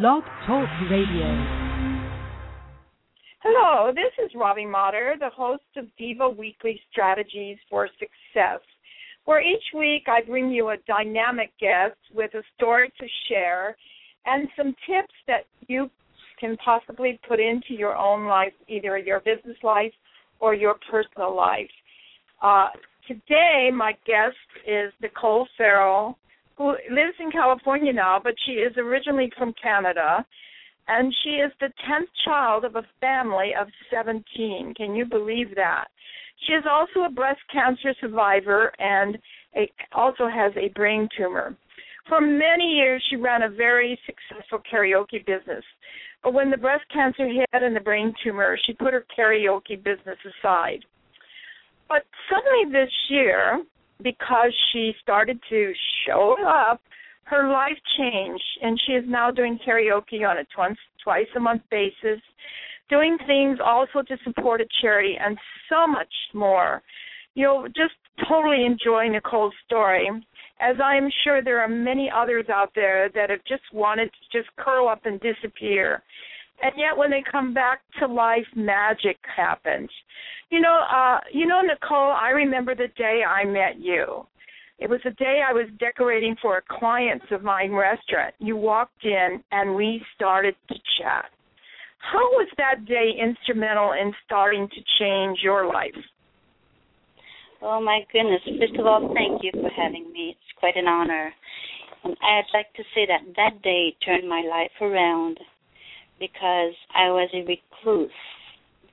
Blog Talk Radio. Hello, this is Robbie Motter, the host of Diva Weekly Strategies for Success, where each week I bring you a dynamic guest with a story to share and some tips that you can possibly put into your own life, either your business life or your personal life. Uh, today, my guest is Nicole Farrell, who lives in California now, but she is originally from Canada. And she is the 10th child of a family of 17. Can you believe that? She is also a breast cancer survivor and a, also has a brain tumor. For many years, she ran a very successful karaoke business. But when the breast cancer hit and the brain tumor, she put her karaoke business aside. But suddenly this year, because she started to show up, her life changed, and she is now doing karaoke on a twice twice a month basis, doing things also to support a charity, and so much more. You'll just totally enjoy Nicole's story, as I am sure there are many others out there that have just wanted to just curl up and disappear. And yet, when they come back to life, magic happens. You know, uh, you know, Nicole. I remember the day I met you. It was the day I was decorating for a client's of mine restaurant. You walked in and we started to chat. How was that day instrumental in starting to change your life? Oh my goodness. First of all, thank you for having me. It's quite an honor. And I'd like to say that that day turned my life around because I was a recluse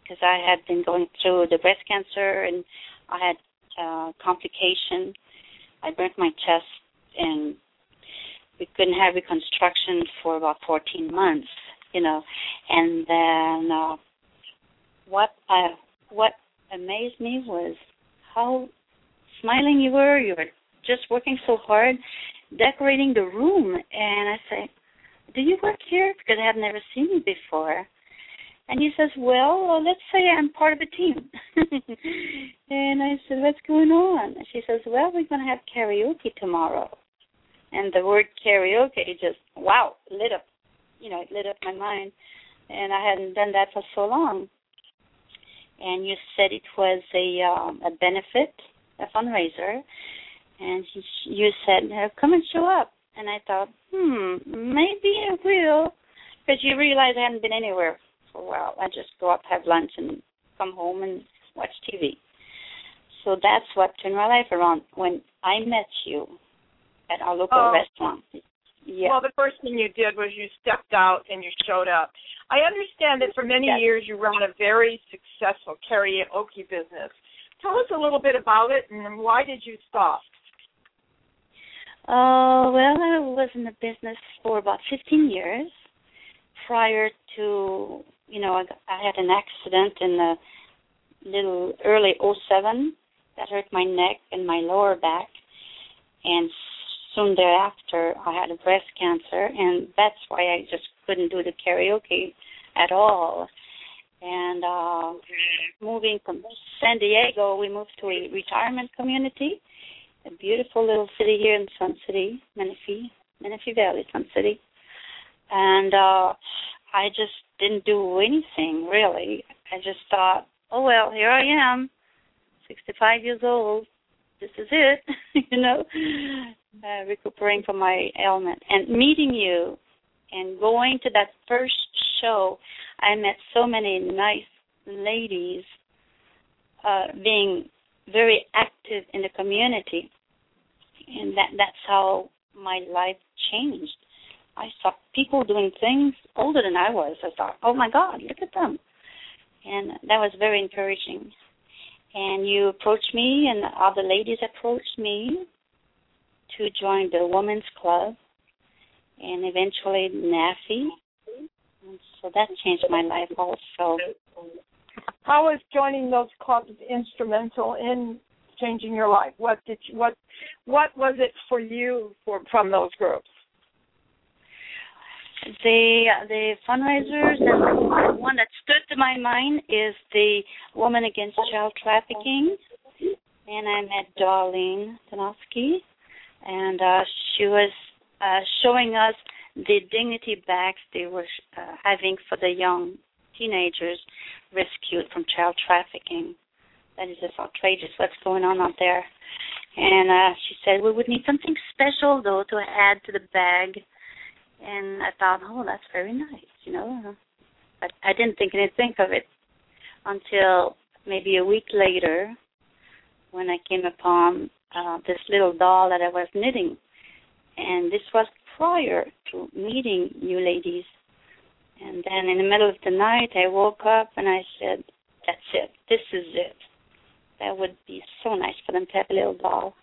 because I had been going through the breast cancer and I had uh, complication. I burnt my chest and we couldn't have reconstruction for about 14 months, you know. And then uh, what I, what amazed me was how smiling you were. You were just working so hard, decorating the room. And I say, "Do you work here?" Because I had never seen you before. And he says, Well, let's say I'm part of a team. and I said, What's going on? And she says, Well, we're going to have karaoke tomorrow. And the word karaoke just, wow, lit up, you know, it lit up my mind. And I hadn't done that for so long. And you said it was a um, a benefit, a fundraiser. And you said, Come and show up. And I thought, hmm, maybe I will. Because you realize I hadn't been anywhere for a while. I just go up, have lunch, and come home and watch TV. So that's what turned my life around when I met you at our local oh. restaurant. Yeah. Well, the first thing you did was you stepped out and you showed up. I understand that for many yes. years you ran a very successful karaoke business. Tell us a little bit about it and why did you stop? Uh, well, I was in the business for about 15 years. Prior to you know, I, I had an accident in the little early '07 that hurt my neck and my lower back, and soon thereafter I had breast cancer, and that's why I just couldn't do the karaoke at all. And uh moving from San Diego, we moved to a retirement community, a beautiful little city here in Sun City, Menifee, Menifee Valley, Sun City. And uh I just didn't do anything really. I just thought, oh well, here I am, 65 years old. This is it, you know, uh, recuperating from my ailment and meeting you and going to that first show. I met so many nice ladies uh, being very active in the community, and that that's how my life changed. I saw people doing things older than I was. I thought, oh my God, look at them. And that was very encouraging. And you approached me, and other ladies approached me to join the Women's Club, and eventually NAFE. So that changed my life also. How was joining those clubs instrumental in changing your life? What did you, what what was it for you for from those groups? the the fundraisers and the one that stood to my mind is the Woman Against Child Trafficking, and I met Darlene Danowski, and uh, she was uh, showing us the dignity bags they were uh, having for the young teenagers rescued from child trafficking. That is just outrageous. What's going on out there? And uh, she said we would need something special though to add to the bag. And I thought, oh, that's very nice, you know. But I didn't think anything of it until maybe a week later when I came upon uh, this little doll that I was knitting. And this was prior to meeting you ladies. And then in the middle of the night, I woke up and I said, That's it. This is it. That would be so nice for them to have a little doll.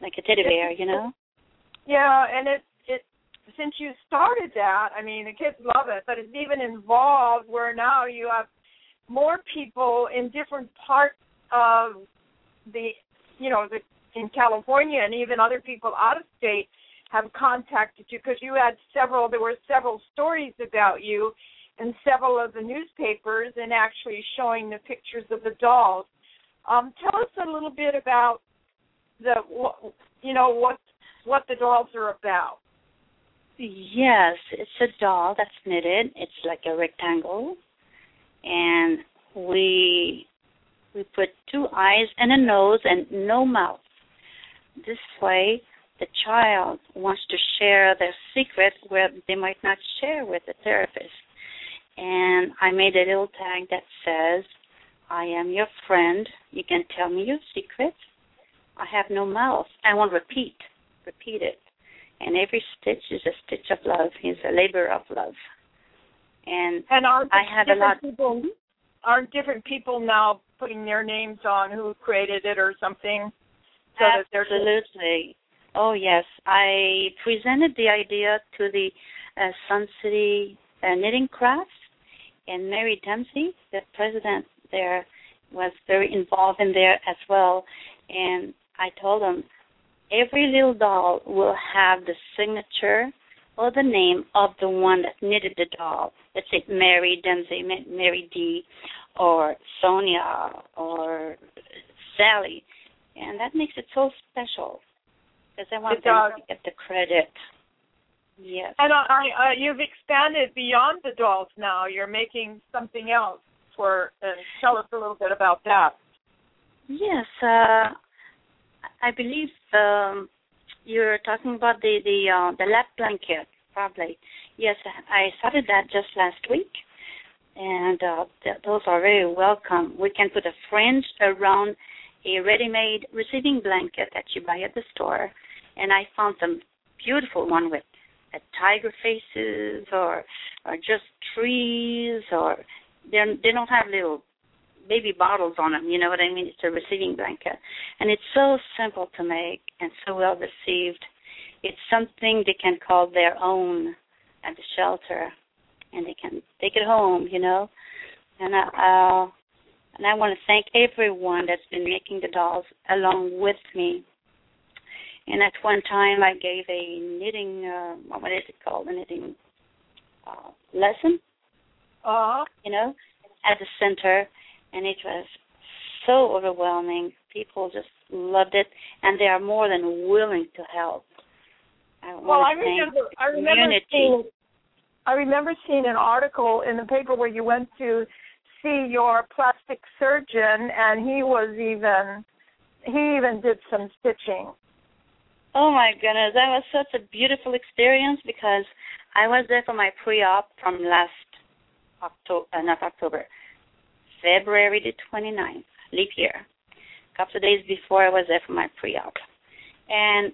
Like a teddy bear, you know? Yeah, and it it since you started that, I mean the kids love it, but it's even involved where now you have more people in different parts of the you know the in California and even other people out of state have contacted you because you had several there were several stories about you in several of the newspapers and actually showing the pictures of the dolls. Um, tell us a little bit about the what, you know what what the dolls are about. Yes, it's a doll that's knitted. It's like a rectangle, and we we put two eyes and a nose and no mouth. This way, the child wants to share their secret where they might not share with the therapist. And I made a little tag that says, I am your friend. You can tell me your secrets. I have no mouth. I won't repeat. Repeat it. And every stitch is a stitch of love. Is a labor of love. And, and I have a lot. People, aren't different people now putting their names on who created it or something? So Absolutely. Oh yes, I presented the idea to the uh, Sun City uh, Knitting Crafts, and Mary Dempsey, the president there, was very involved in there as well. And I told them every little doll will have the signature or the name of the one that knitted the doll. Let's say Mary Dempsey, Mary D, or Sonia, or Sally, and that makes it so special because I want it them does. to get the credit. Yes. And I, I, you've expanded beyond the dolls now. You're making something else for. Uh, tell us a little bit about that. Yes, uh, I believe um, you're talking about the the uh, the lap blanket, probably. Yes, I started that just last week, and uh, th- those are very welcome. We can put a fringe around a ready-made receiving blanket that you buy at the store, and I found some beautiful one with uh, tiger faces or or just trees or they they don't have little baby bottles on them. You know what I mean? It's a receiving blanket, and it's so simple to make and so well received. It's something they can call their own at the shelter, and they can take it home. You know, and I, uh, and I want to thank everyone that's been making the dolls along with me. And at one time, I gave a knitting, uh, what is it called, a knitting uh, lesson. Uh-huh. You know, at the center, and it was so overwhelming. People just loved it, and they are more than willing to help. I well, I remember, I remember seeing, I remember seeing an article in the paper where you went to see your plastic surgeon, and he was even he even did some stitching. Oh my goodness, that was such a beautiful experience because I was there for my pre-op from last October, uh, not October, February the 29th, leap year. A couple of days before I was there for my pre-op, and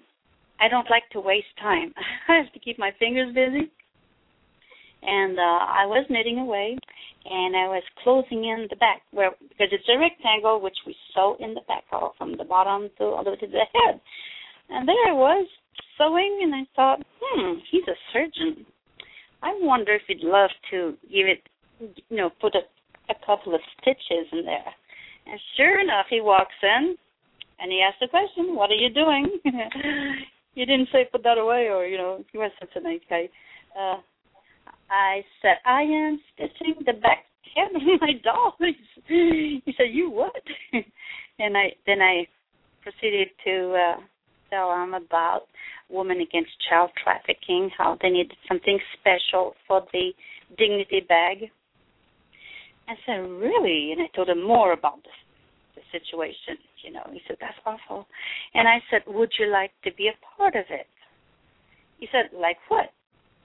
I don't like to waste time. I have to keep my fingers busy, and uh, I was knitting away, and I was closing in the back where because it's a rectangle which we sew in the back all from the bottom to all the way to the head. And there I was sewing and I thought, hmm, he's a surgeon. I wonder if he'd love to give it you know, put a, a couple of stitches in there. And sure enough he walks in and he asks the question, What are you doing? he didn't say put that away or, you know, he was such a nice guy. Uh I said, I am stitching the back head of my doll. he said, You what? and I then I proceeded to uh tell them about women against child trafficking, how they needed something special for the dignity bag. I said, really? And I told him more about the, the situation. You know, he said, that's awful. And I said, would you like to be a part of it? He said, like what?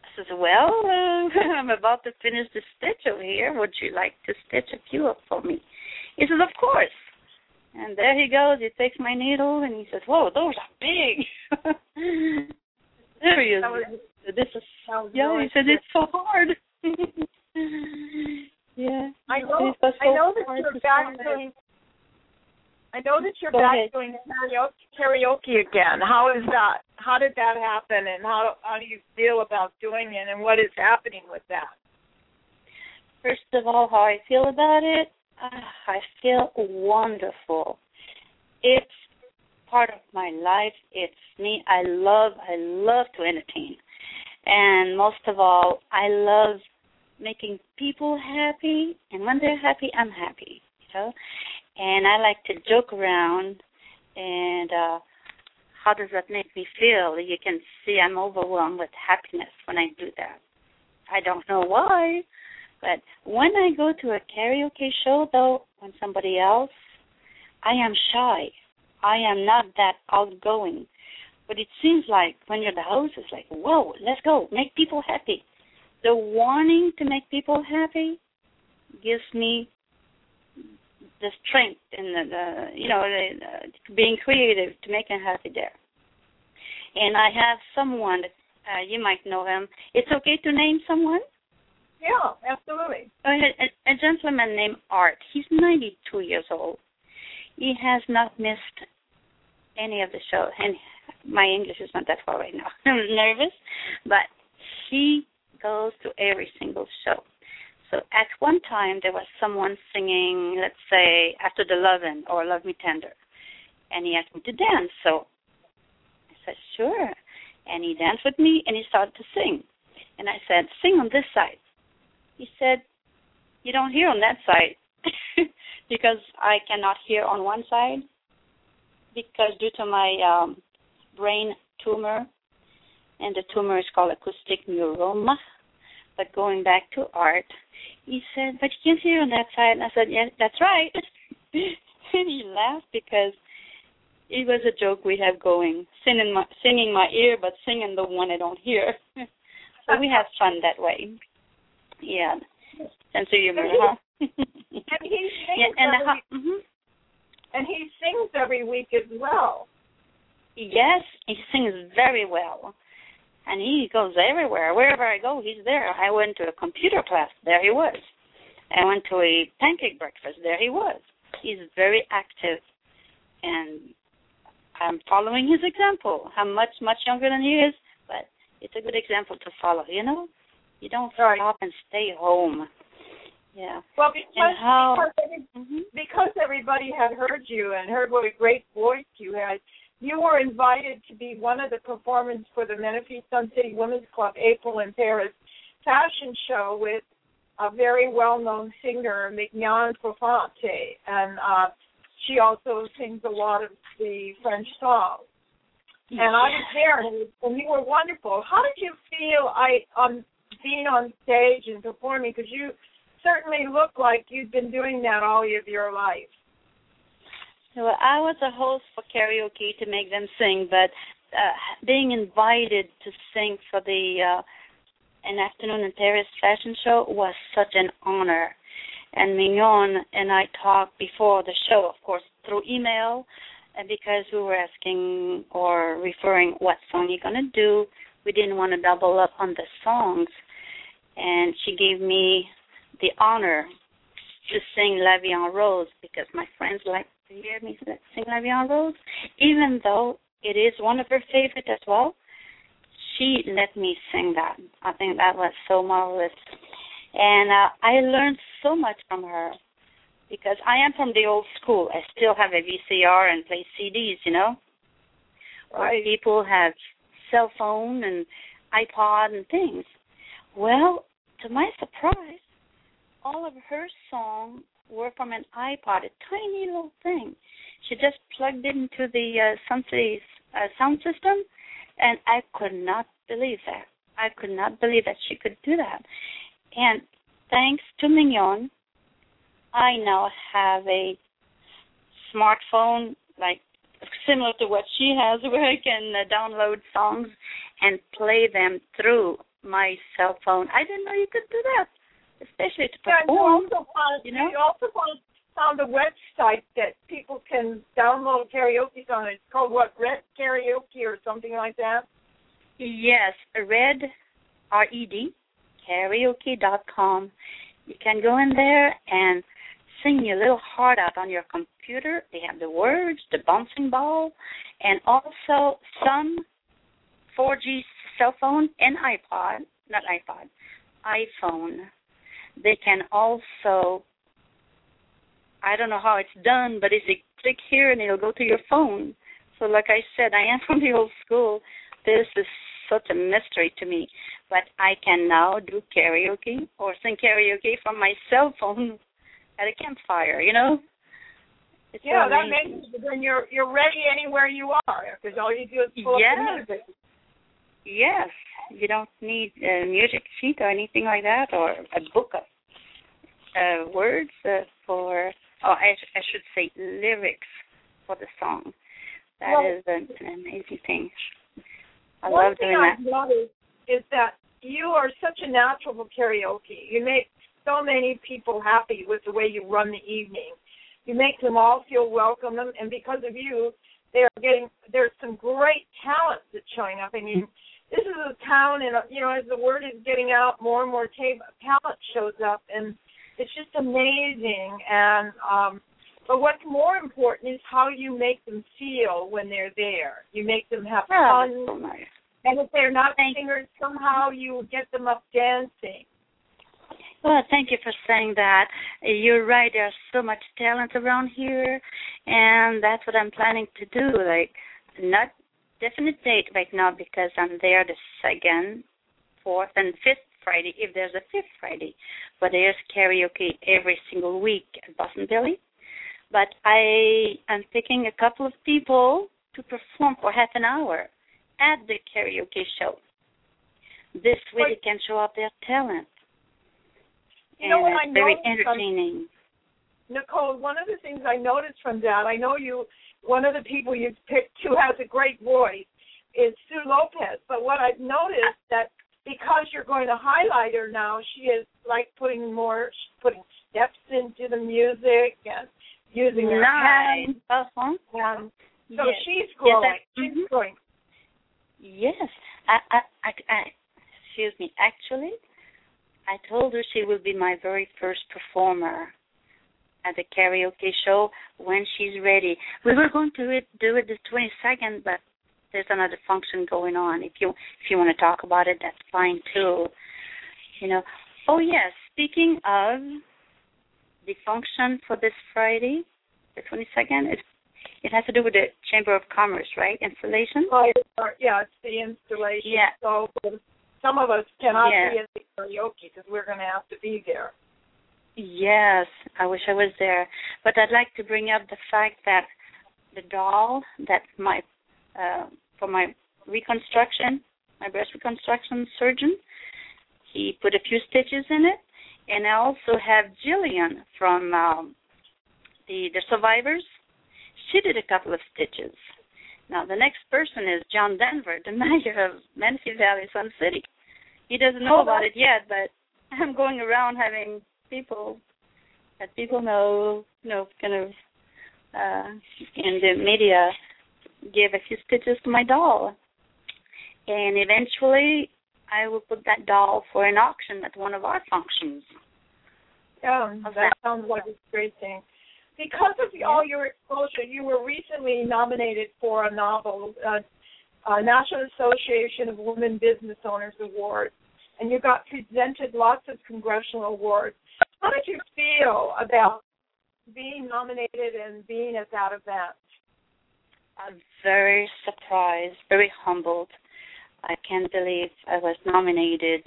I said, well, uh, I'm about to finish the stitch over here. Would you like to stitch a few up for me? He said, of course. And there he goes. He takes my needle and he says, "Whoa, those are big." Serious. This is yeah. He said it's so hard. yeah. I know. So I know that you're back doing. I know that you're Go back ahead. doing karaoke, karaoke again. How is that? How did that happen? And how how do you feel about doing it? And what is happening with that? First of all, how I feel about it, ah, I feel wonderful. It's part of my life. It's me. I love, I love to entertain. And most of all, I love making people happy. And when they're happy, I'm happy, you know. And I like to joke around. And uh how does that make me feel? You can see I'm overwhelmed with happiness when I do that. I don't know why, but when I go to a karaoke show, though, when somebody else, I am shy. I am not that outgoing. But it seems like when you're the host, it's like, whoa, let's go, make people happy. The wanting to make people happy gives me the strength and the, the you know, the, the, being creative to make them happy there. And I have someone that uh, you might know him. It's okay to name someone. Yeah, absolutely. A, a, a gentleman named Art. He's 92 years old. He has not missed any of the shows, and my English is not that far right now. I'm nervous, but he goes to every single show. So at one time there was someone singing, let's say, After the Lovin' or Love Me Tender, and he asked me to dance. So I said, sure. And he danced with me, and he started to sing. And I said, sing on this side. He said, you don't hear on that side because I cannot hear on one side because due to my um, brain tumor, and the tumor is called acoustic neuroma. But going back to art, he said, "But you can't hear on that side." And I said, "Yeah, that's right." and he laughed because it was a joke we have going, singing my singing my ear, but singing the one I don't hear. so we have fun that way. Yeah, And so you humor, huh? And he sings and every, the, mm-hmm. and he sings every week as well. Yes, he sings very well. And he goes everywhere. Wherever I go, he's there. I went to a computer class, there he was. I went to a pancake breakfast, there he was. He's very active. And I'm following his example. I'm much, much younger than he is, but it's a good example to follow, you know? You don't Right. stop and stay home. Yeah. Well, because how- because, every- hmm because everybody had heard you and heard what a great voice you had, you were invited to be one of the performers for the Menifee Sun City Women's Club April in Paris fashion show with a very well-known singer, Mignon Profante, and uh, she also sings a lot of the French songs. And I was there, and, and you were wonderful. How did you feel? I um being on stage and performing because you certainly look like you've been doing that all of your life. Well, I was a host for karaoke to make them sing, but uh, being invited to sing for the uh, an afternoon in Paris fashion show was such an honor. And Mignon and I talked before the show, of course, through email, and because we were asking or referring what song you're gonna do, we didn't want to double up on the songs. And she gave me the honor to sing La Vie en Rose because my friends like to hear me sing La Vie en Rose, even though it is one of her favorite as well. She let me sing that. I think that was so marvelous, and uh, I learned so much from her because I am from the old school. I still have a VCR and play CDs, you know. Right. People have cell phone and iPod and things. Well, to my surprise, all of her songs were from an iPod, a tiny little thing. She just plugged it into the uh, uh, sound system, and I could not believe that. I could not believe that she could do that. And thanks to Mignon, I now have a smartphone like similar to what she has, where I can uh, download songs and play them through my cell phone. I didn't know you could do that, especially to perform. Yeah, you also found, you know? you also found, found a website that people can download karaoke on. It's called what, Red Karaoke or something like that. Yes, Red R E D karaoke.com. You can go in there and sing your little heart out on your computer. They have the words, the bouncing ball, and also some 4G cell phone and iPod, not iPod, iPhone. They can also, I don't know how it's done, but if you click here and it'll go to your phone. So, like I said, I am from the old school. This is such a mystery to me. But I can now do karaoke or sing karaoke from my cell phone at a campfire. You know. It's yeah, so that makes then you're you're ready anywhere you are because all you do is pull Yes. up the music. Yes, you don't need a music sheet or anything like that, or a book of uh, words uh, for. Oh, I, I should say lyrics for the song. That Well- is an, an amazing thing. I love doing that. is that you are such a natural for karaoke. You make so many people happy with the way you run the evening. You make them all feel welcome, and and because of you, they are getting. There's some great talent that's showing up. I mean, this is a town, and you know, as the word is getting out, more and more ta- talent shows up, and it's just amazing. And um, but what's more important is how you make them feel when they're there. You make them have Oh, fun. so nice. And if they're not Thank- singers, somehow you get them up dancing. Well, thank you for saying that. You're right. There's so much talent around here, and that's what I'm planning to do. Like, not definite date right now because I'm there the second, fourth, and fifth Friday if there's a fifth Friday. But there's karaoke every single week at Boston Billy. But I am picking a couple of people to perform for half an hour at the karaoke show. This way they can show off their talent. You know and what it's I very noticed from- entertaining. Nicole, one of the things I noticed from that, I know you, one of the people you picked who has a great voice is Sue Lopez. But what I've noticed that because you're going to highlight her now, she is like putting more, putting steps into the music and using her hands. Uh-huh. And so yes. she's Yes, growing. I- she's mhm. growing. Yes. I, I, I, I, excuse me. Actually, I told her she will be my very first performer at the karaoke show when she's ready. We were going to do it the 22nd, but there's another function going on. If you if you want to talk about it, that's fine too. You know. Oh yes. Speaking of the function for this Friday, the 22nd, it it has to do with the Chamber of Commerce, right? Installation. Oh, yeah, it's the installation. Yeah. So some of us cannot Yeah. be at the karaoke because we're going to have to be there. Yes, I wish I was there. But I'd like to bring up the fact that the doll that my uh, for my reconstruction, my breast reconstruction surgeon, he put a few stitches in it, and I also have Jillian from um, the the survivors. She did a couple of stitches. Now the next person is John Denver, the mayor of Menifee Valley, Sun City. He doesn't know about it yet, but I'm going around having people that people know, you know, kind of uh, in the media give a few stitches to my doll. And eventually I will put that doll for an auction at one of our functions. Yeah, that that? sounds like a great thing. Because of all your exposure, you were recently nominated for a novel, uh, uh, National Association of Women Business Owners Award, and you got presented lots of congressional awards. How did you feel about being nominated and being at that event? I'm very surprised, very humbled. I can't believe I was nominated.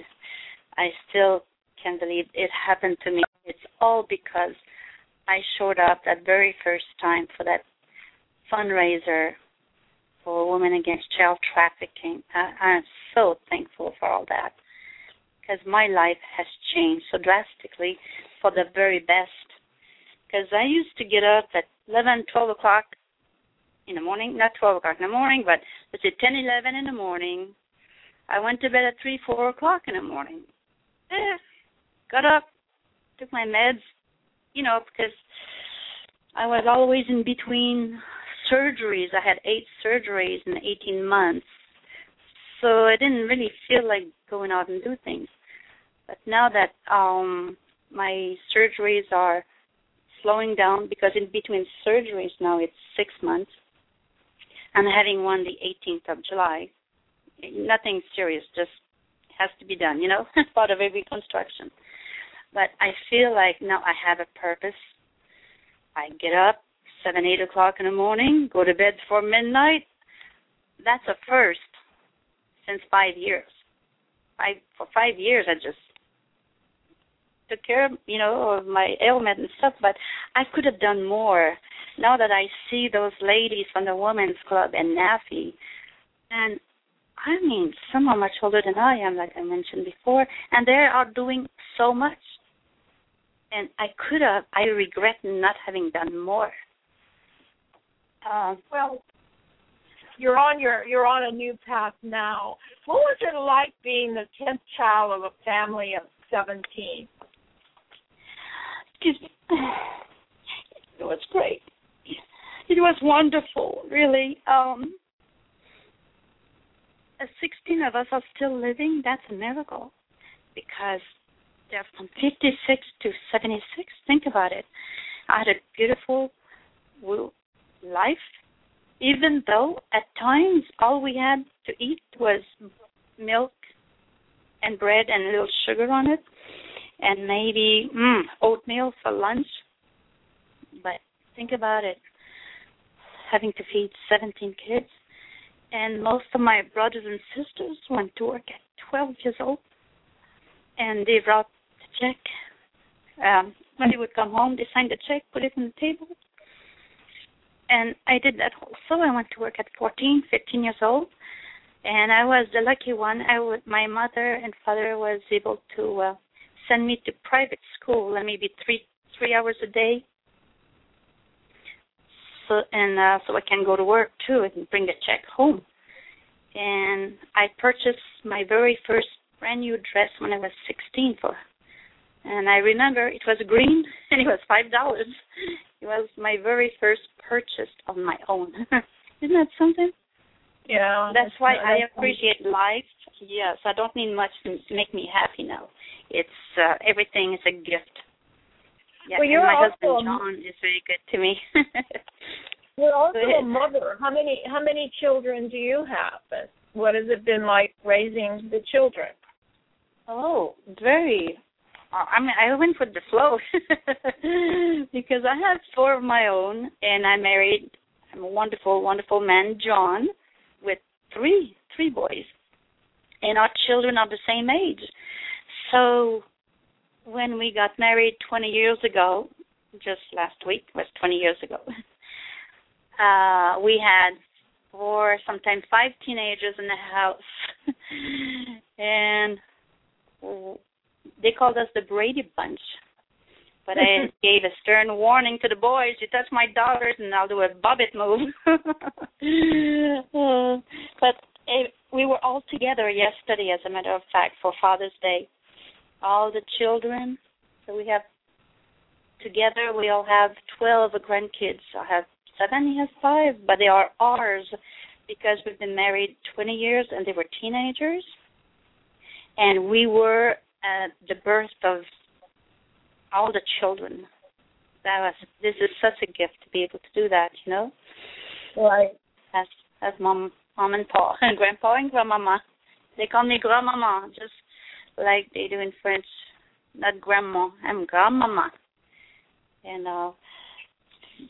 I still can't believe it happened to me. It's all because I showed up that very first time for that fundraiser for women against child trafficking. I, I'm so thankful for all that because my life has changed so drastically for the very best. Because I used to get up at 11, 12 o'clock in the morning, not 12 o'clock in the morning, but let's say 10, 11 in the morning. I went to bed at 3, 4 o'clock in the morning. Eh, got up, took my meds, you know, because I was always in between surgeries. I had eight surgeries in 18 months. So I didn't really feel like going out and do things. But now that um my surgeries are slowing down because in between surgeries now it's six months. I'm having one the 18th of July. Nothing serious, just has to be done, you know, part of a reconstruction. But I feel like now I have a purpose. I get up seven, eight o'clock in the morning, go to bed before midnight. That's a first since five years. Five for five years, I just took care you know of my ailment and stuff. But I could have done more. Now that I see those ladies from the women's club and NAFE, and I mean, some are much older than I am, like I mentioned before, and they are doing so much. And I could have, I regret not having done more. Uh, well, you're on your you're on a new path now. What was it like being the tenth child of a family of seventeen? It was great. It was wonderful, really. Um, 16 of us are still living, that's a miracle because they're from 56 to 76. Think about it. I had a beautiful life, even though at times all we had to eat was milk and bread and a little sugar on it, and maybe mm, oatmeal for lunch. But think about it having to feed 17 kids, and most of my brothers and sisters went to work at 12 years old, and they brought the check. Um, when they would come home, they signed the check, put it on the table, and I did that also. I went to work at 14, 15 years old, and I was the lucky one. I would, my mother and father was able to uh, send me to private school, and maybe three three hours a day. So and uh, so I can go to work too and bring a check home. And I purchased my very first brand new dress when I was 16 for and I remember it was green and it was five dollars. It was my very first purchase of my own. Isn't that something? Yeah. That's why I appreciate life. Yes, I don't need much to make me happy now. It's uh, everything is a gift. Yeah, well, you're my also husband John is very good to me. you're also a mother. How many how many children do you have? What has it been like raising the children? Oh, very uh, I mean, I went with the flow because I have four of my own, and I married a wonderful, wonderful man, John, with three three boys, and our children are the same age. So, when we got married 20 years ago, just last week was 20 years ago, uh, we had four, sometimes five teenagers in the house, and they called us the Brady Bunch. But I gave a stern warning to the boys: "You touch my daughters, and I'll do a Bobbitt move." but it, we were all together yesterday, as a matter of fact, for Father's Day. All the children. So we have together. We all have twelve grandkids. I have seven. He has five, but they are ours because we've been married 20 years, and they were teenagers. And we were at the birth of all the children. That was this is such a gift to be able to do that, you know. Right. As as mom mom and pa and grandpa and grandmama. They call me grandmama, just like they do in French. Not grandma, I'm grandmama. And uh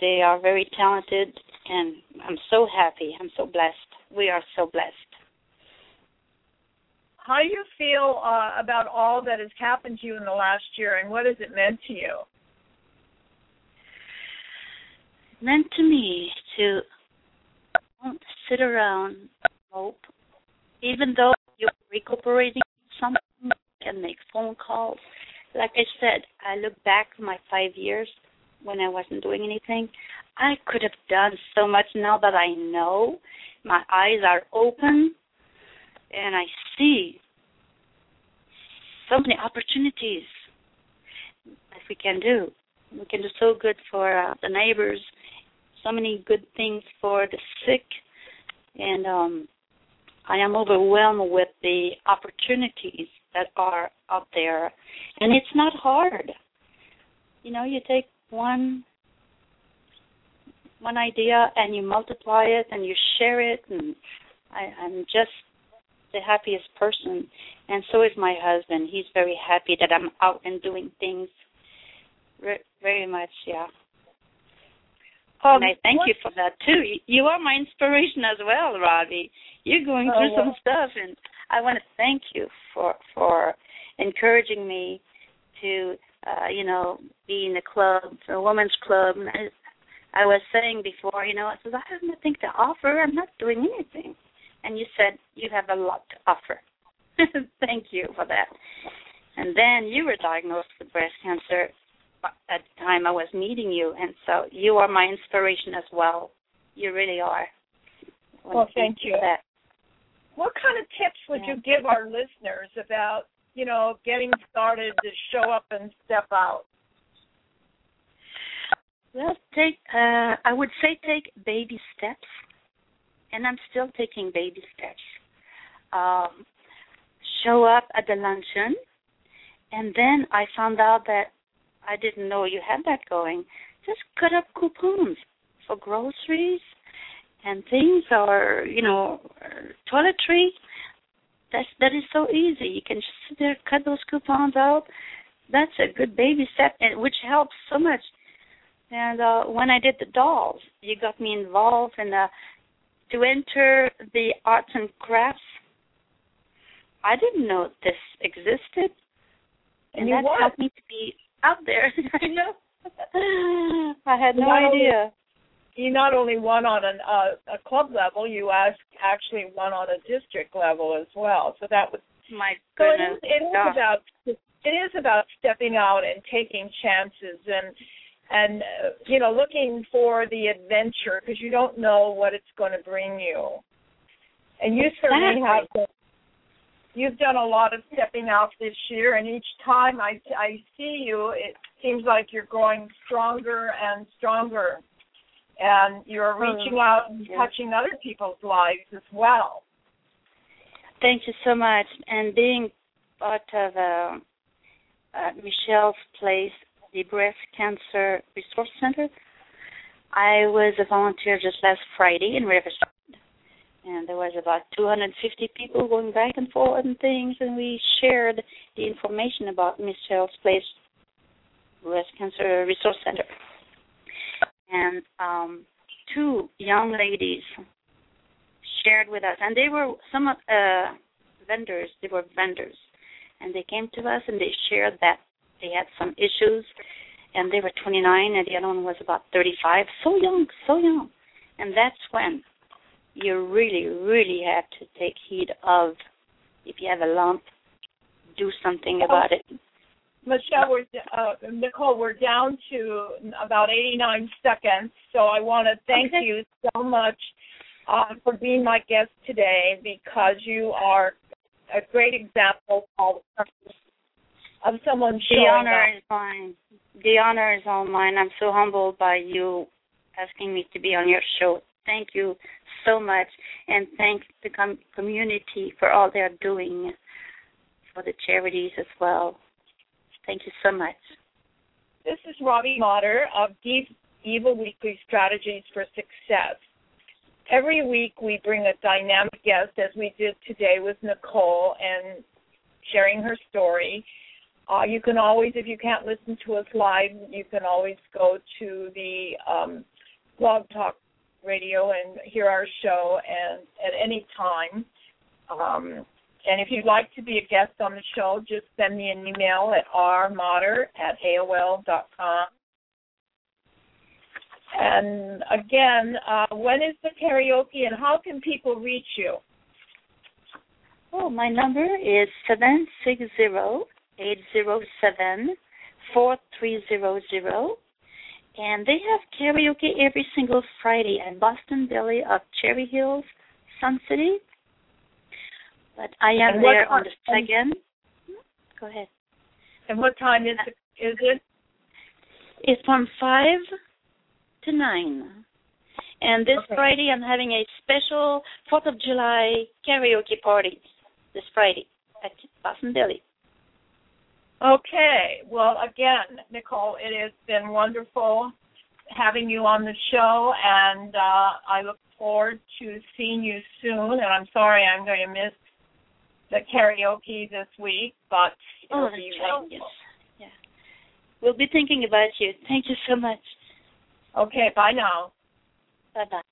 they are very talented and I'm so happy. I'm so blessed. We are so blessed. How do you feel uh, about all that has happened to you in the last year, and what has it meant to you? It meant to me to don't sit around hope. Even though you're recuperating something, can make phone calls. Like I said, I look back my five years when I wasn't doing anything. I could have done so much now that I know. My eyes are open and I see so many opportunities that we can do. We can do so good for uh, the neighbors, so many good things for the sick, and um, I am overwhelmed with the opportunities that are out there, and it's not hard. You know, you take one one idea and you multiply it and you share it, and I, I'm just the happiest person, and so is my husband. He's very happy that I'm out and doing things. Re- very much, yeah. Um, and I thank what, you for that too. You are my inspiration as well, Robbie. You're going through oh, some stuff, and I want to thank you for for encouraging me to, uh, you know, be in a club, a women's club. And I, I was saying before, you know, I said I have nothing to offer. I'm not doing anything, and you said you have a lot to offer. thank you for that. And then you were diagnosed with breast cancer at the time I was meeting you, and so you are my inspiration as well. You really are. Well, thank you. That. What kind of tips would you give our listeners about, you know, getting started to show up and step out? Well, take. Uh, I would say take baby steps, and I'm still taking baby steps. Um, show up at the luncheon, and then I found out that I didn't know you had that going. Just cut up coupons for groceries and things, or you know, toiletry. That's that is so easy. You can just sit there, cut those coupons out. That's a good baby step, and which helps so much. And uh, when I did the dolls, you got me involved in the to enter the arts and crafts. I didn't know this existed, and, and that helped me to be out there. I know. I had no not idea. You not only won on an, uh, a club level, you actually won on a district level as well. So that was my goodness. So it is, it is about it is about stepping out and taking chances and and uh, you know looking for the adventure because you don't know what it's going to bring you. And you certainly exactly. have you've done a lot of stepping out this year, and each time I I see you, it seems like you're growing stronger and stronger, and you're reaching out and touching other people's lives as well. Thank you so much, and being part of uh, uh, Michelle's place, the Breast Cancer Resource Center. I was a volunteer just last Friday in Riverside and there was about 250 people going back and forth and things, and we shared the information about Michelle's Place Breast Cancer Resource Center. And um, two young ladies shared with us, and they were some of uh, vendors. They were vendors, and they came to us and they shared that they had some issues, and they were 29, and the other one was about 35. So young, so young, and that's when you really, really have to take heed of if you have a lump, do something about it. Michelle, we're, uh, Nicole, we're down to about 89 seconds, so I want to thank okay. you so much uh, for being my guest today because you are a great example of, of someone showing The honor up. is mine. The honor is all mine. I'm so humbled by you asking me to be on your show. Thank you so much, and thank the com- community for all they're doing for the charities as well. Thank you so much. This is Robbie Motter of Deep Evil Weekly Strategies for Success. Every week we bring a dynamic guest, as we did today with Nicole, and sharing her story. Uh, you can always, if you can't listen to us live, you can always go to the um, Blog Talk radio and hear our show and at any time. Um, and if you'd like to be a guest on the show, just send me an email at rmotter at aol.com. And again, uh, when is the karaoke and how can people reach you? Oh, my number is seven six zero eight zero seven four three zero zero, and they have karaoke every single Friday at Boston Deli of Cherry Hills, Sun City. But I am there on the second. Go ahead. And what time is it? Is it? It's from five to nine. And this Okay. Friday, I'm having a special Fourth of July karaoke party. This Friday at Boston Deli. Okay. Well, again, Nicole, it has been wonderful having you on the show, and uh, I look forward to seeing you soon. And I'm sorry I'm going to miss the karaoke this week, but Oh, it'll be that's wonderful. Yeah. We'll be thinking about you. Thank you so much. Okay. Bye now. Bye bye.